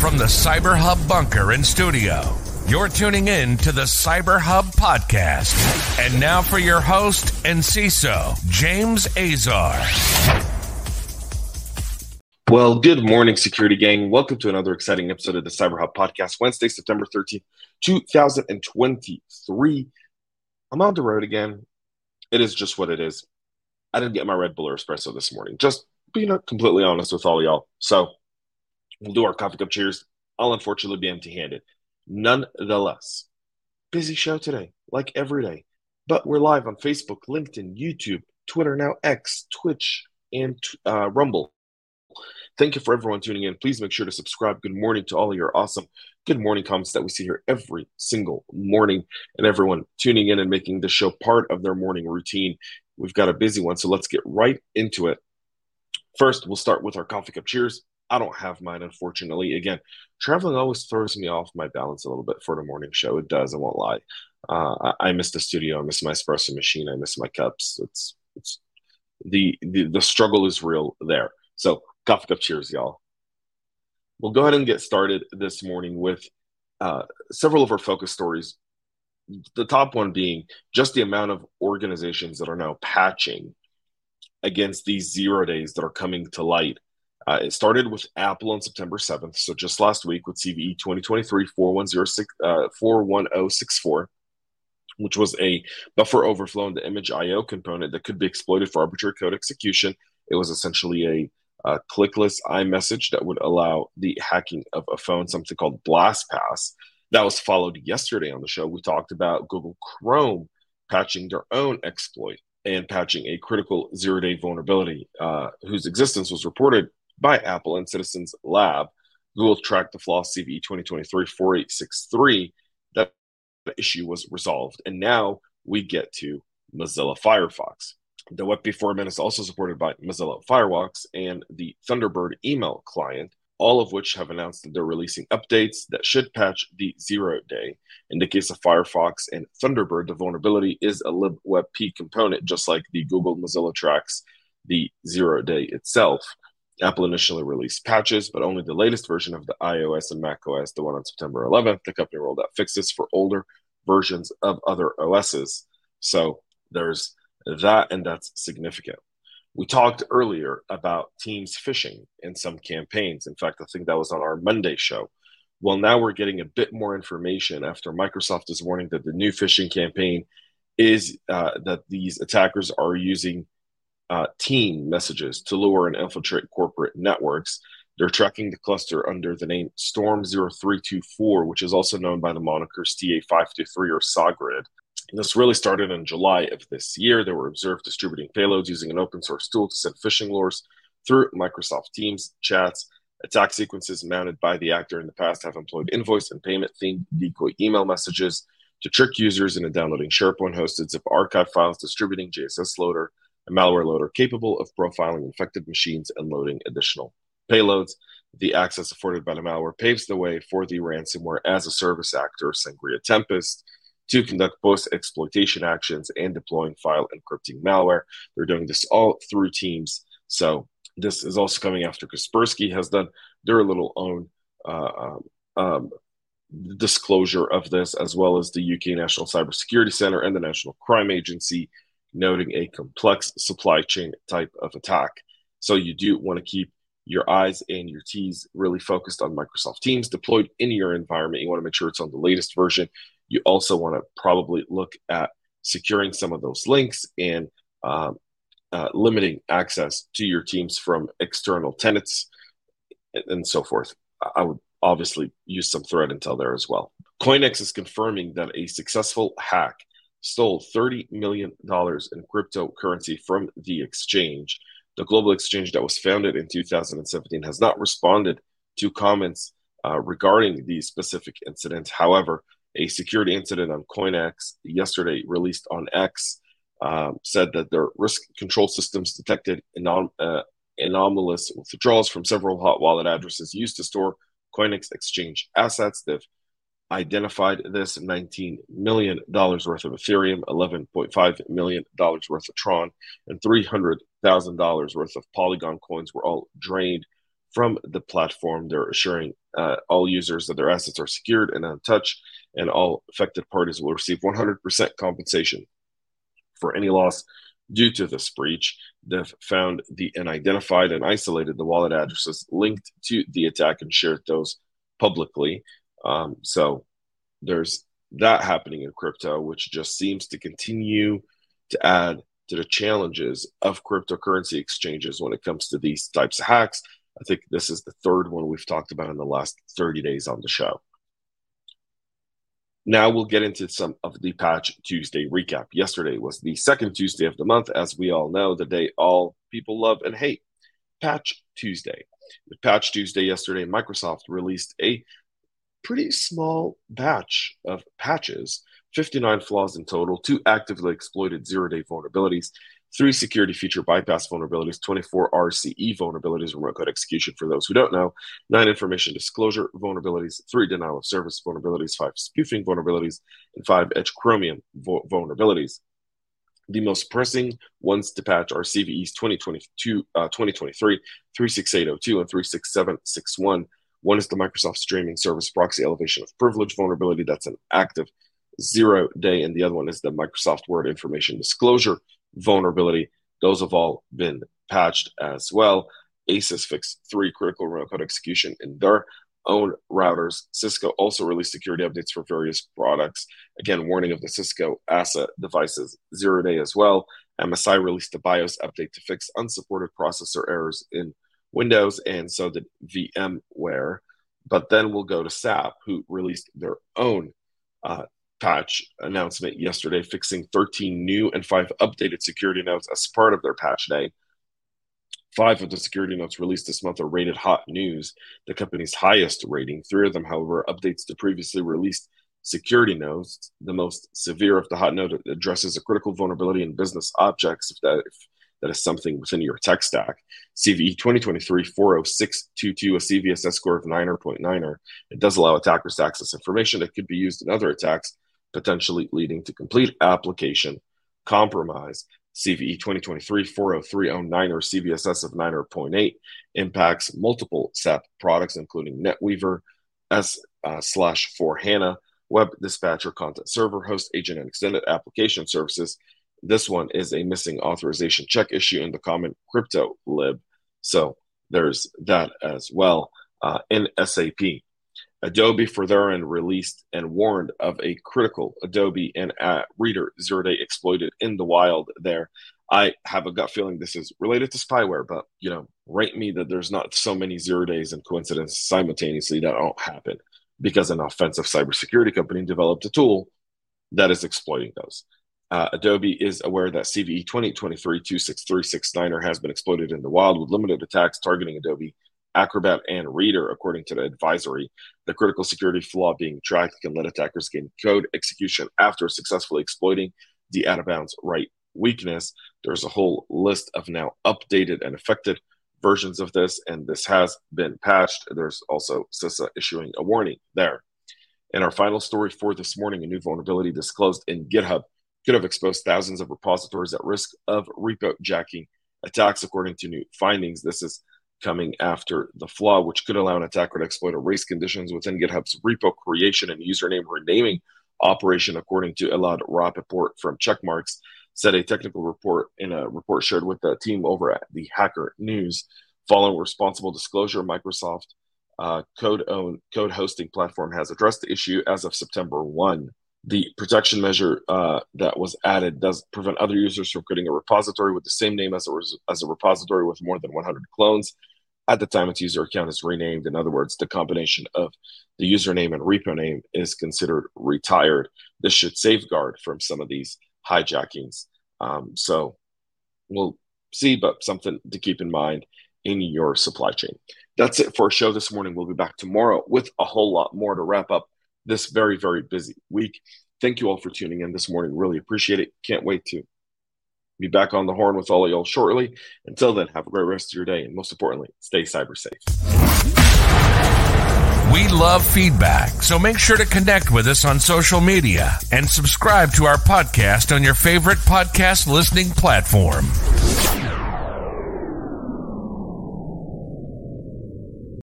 from the Cyber Hub bunker and studio. You're tuning in to the Cyber Hub podcast. And now for your host and CISO, James Azar. Well, good morning, security gang. Welcome to another exciting episode of the Cyber Hub podcast, Wednesday, September 13th, 2023. I'm on the road again. It is just what it is. I didn't get my Red Bull or espresso this morning. Just being completely honest with all y'all. So we'll do our coffee cup cheers. I'll unfortunately be empty handed. Nonetheless, busy show today, like every day. But we're live on Facebook, LinkedIn, YouTube, Twitter, now X, Twitch, and uh, Rumble. Thank you for everyone tuning in. Please make sure to subscribe. Good morning to all your awesome good morning comments that we see here every single morning, and everyone tuning in and making the show part of their morning routine. We've got a busy one, so let's get right into it. First, we'll start with our coffee cup cheers. I don't have mine, unfortunately. Again, traveling always throws me off my balance a little bit for the morning show. It does. I won't lie. Uh, I, I miss the studio. I miss my espresso machine. I miss my cups. It's it's the the, the struggle is real there. So coffee cup cheers, y'all. We'll go ahead and get started this morning with uh, several of our focus stories. The top one being just the amount of organizations that are now patching against these zero days that are coming to light uh, it started with Apple on September 7th, so just last week with CVE 2023 uh, 41064, which was a buffer overflow in the image IO component that could be exploited for arbitrary code execution. It was essentially a, a clickless iMessage that would allow the hacking of a phone, something called BlastPass. That was followed yesterday on the show. We talked about Google Chrome patching their own exploit and patching a critical zero day vulnerability uh, whose existence was reported by Apple and Citizens Lab. Google tracked the flaw CVE 2023 4863. That issue was resolved. And now we get to Mozilla Firefox. The WebP4 is also supported by Mozilla Firefox and the Thunderbird email client, all of which have announced that they're releasing updates that should patch the zero day. In the case of Firefox and Thunderbird, the vulnerability is a libwebp component, just like the Google Mozilla tracks the zero day itself. Apple initially released patches, but only the latest version of the iOS and macOS, the one on September 11th. The company rolled out fixes for older versions of other OSs. So there's that, and that's significant. We talked earlier about teams phishing in some campaigns. In fact, I think that was on our Monday show. Well, now we're getting a bit more information after Microsoft is warning that the new phishing campaign is uh, that these attackers are using uh, team messages to lure and infiltrate corporate networks. They're tracking the cluster under the name Storm 0324, which is also known by the monikers TA523 or SAGRID. This really started in July of this year. They were observed distributing payloads using an open source tool to send phishing lures through Microsoft Teams chats. Attack sequences mounted by the actor in the past have employed invoice and payment themed decoy email messages to trick users into downloading SharePoint hosted zip archive files, distributing JSS loader, a malware loader capable of profiling infected machines and loading additional payloads. The access afforded by the malware paves the way for the ransomware as a service actor, Sangria Tempest, to conduct post exploitation actions and deploying file encrypting malware. They're doing this all through Teams. So this is also coming after Kaspersky has done their little own uh, um, um, disclosure of this, as well as the UK National Cybersecurity Center and the National Crime Agency noting a complex supply chain type of attack. So you do want to keep your eyes and your T's really focused on Microsoft Teams deployed in your environment. You want to make sure it's on the latest version. You also want to probably look at securing some of those links and um, uh, limiting access to your teams from external tenants and so forth. I would obviously use some threat intel there as well. Coinex is confirming that a successful hack stole $30 million in cryptocurrency from the exchange. The global exchange that was founded in 2017 has not responded to comments uh, regarding the specific incident. However, a security incident on Coinex yesterday released on X um, said that their risk control systems detected anom- uh, anomalous withdrawals from several hot wallet addresses used to store Coinex exchange assets. They've identified this $19 million worth of Ethereum, $11.5 million worth of Tron, and $300,000 worth of Polygon coins were all drained from the platform. They're assuring Uh, all users that their assets are secured and untouched, and all affected parties will receive 100% compensation for any loss due to this breach. They've found the and identified and isolated the wallet addresses linked to the attack and shared those publicly. Um, so there's that happening in crypto, which just seems to continue to add to the challenges of cryptocurrency exchanges when it comes to these types of hacks. I think this is the third one we've talked about in the last 30 days on the show. Now we'll get into some of the Patch Tuesday recap. Yesterday was the second Tuesday of the month, as we all know, the day all people love and hate. Patch Tuesday. With Patch Tuesday yesterday, Microsoft released a pretty small batch of patches 59 flaws in total, two actively exploited zero day vulnerabilities, three security feature bypass vulnerabilities, 24 RCE vulnerabilities, remote code execution for those who don't know, nine information disclosure vulnerabilities, three denial of service vulnerabilities, five spoofing vulnerabilities, and five Edge Chromium vulnerabilities. The most pressing ones to patch are CVEs 2022, uh, 2023, 36802, and 36761. One is the Microsoft Streaming Service Proxy Elevation of Privilege vulnerability. That's an active zero day. And the other one is the Microsoft Word Information Disclosure vulnerability. Those have all been patched as well. ASUS fixed three critical remote code execution in their own routers. Cisco also released security updates for various products. Again, warning of the Cisco ASA devices zero day as well. MSI released a BIOS update to fix unsupported processor errors in Windows, and so did VMware. But then we'll go to SAP, who released their own uh, patch announcement yesterday, fixing 13 new and five updated security notes as part of their patch day. Five of the security notes released this month are rated hot news, the company's highest rating. Three of them, however, updates to previously released security notes. The most severe of the hot note addresses a critical vulnerability in business objects, if that, if that is something within your tech stack. CVE 2023 40622, a CVSS score of 9.9er. It does allow attackers to access information that could be used in other attacks potentially leading to complete application compromise. CVE 2023 40309 or CVSS of 9.8 impacts multiple SAP products, including NetWeaver, S uh, slash 4 HANA, Web Dispatcher, Content Server, Host Agent, and Extended Application Services. This one is a missing authorization check issue in the common crypto lib. So there's that as well uh, in SAP. Adobe for their end released and warned of a critical Adobe and uh, Reader zero day exploited in the wild there. I have a gut feeling this is related to spyware, but you know, rate me that there's not so many zero days and coincidences simultaneously that don't happen because an offensive cybersecurity company developed a tool that is exploiting those. Uh, Adobe is aware that CVE 2023 26369 has been exploited in the wild with limited attacks targeting Adobe Acrobat, and Reader, according to the advisory. The critical security flaw being tracked can let attackers gain code execution after successfully exploiting the out of bounds write weakness. There's a whole list of now updated and affected versions of this, and this has been patched. There's also CISA issuing a warning there. In our final story for this morning, a new vulnerability disclosed in GitHub could have exposed thousands of repositories at risk of repo jacking attacks, according to new findings. This is coming after the flaw, which could allow an attacker to exploit race conditions within GitHub's repo creation and username renaming operation, according to Elad Rapoport from Checkmarx, said a technical report in a report shared with the team over at the Hacker News. Following responsible disclosure, Microsoft uh, code own code hosting platform has addressed the issue as of September 1. The protection measure uh, that was added does prevent other users from creating a repository with the same name as a, as a repository with more than 100 clones at the time its user account is renamed. In other words, the combination of the username and repo name is considered retired. This should safeguard from some of these hijackings. Um, so we'll see, but something to keep in mind in your supply chain. That's it for our show this morning. We'll be back tomorrow with a whole lot more to wrap up this very, very busy week. Thank you all for tuning in this morning. Really appreciate it. Can't wait to be back on the horn with all of y'all shortly. Until then, have a great rest of your day. And most importantly, stay cyber safe. We love feedback, so make sure to connect with us on social media and subscribe to our podcast on your favorite podcast listening platform.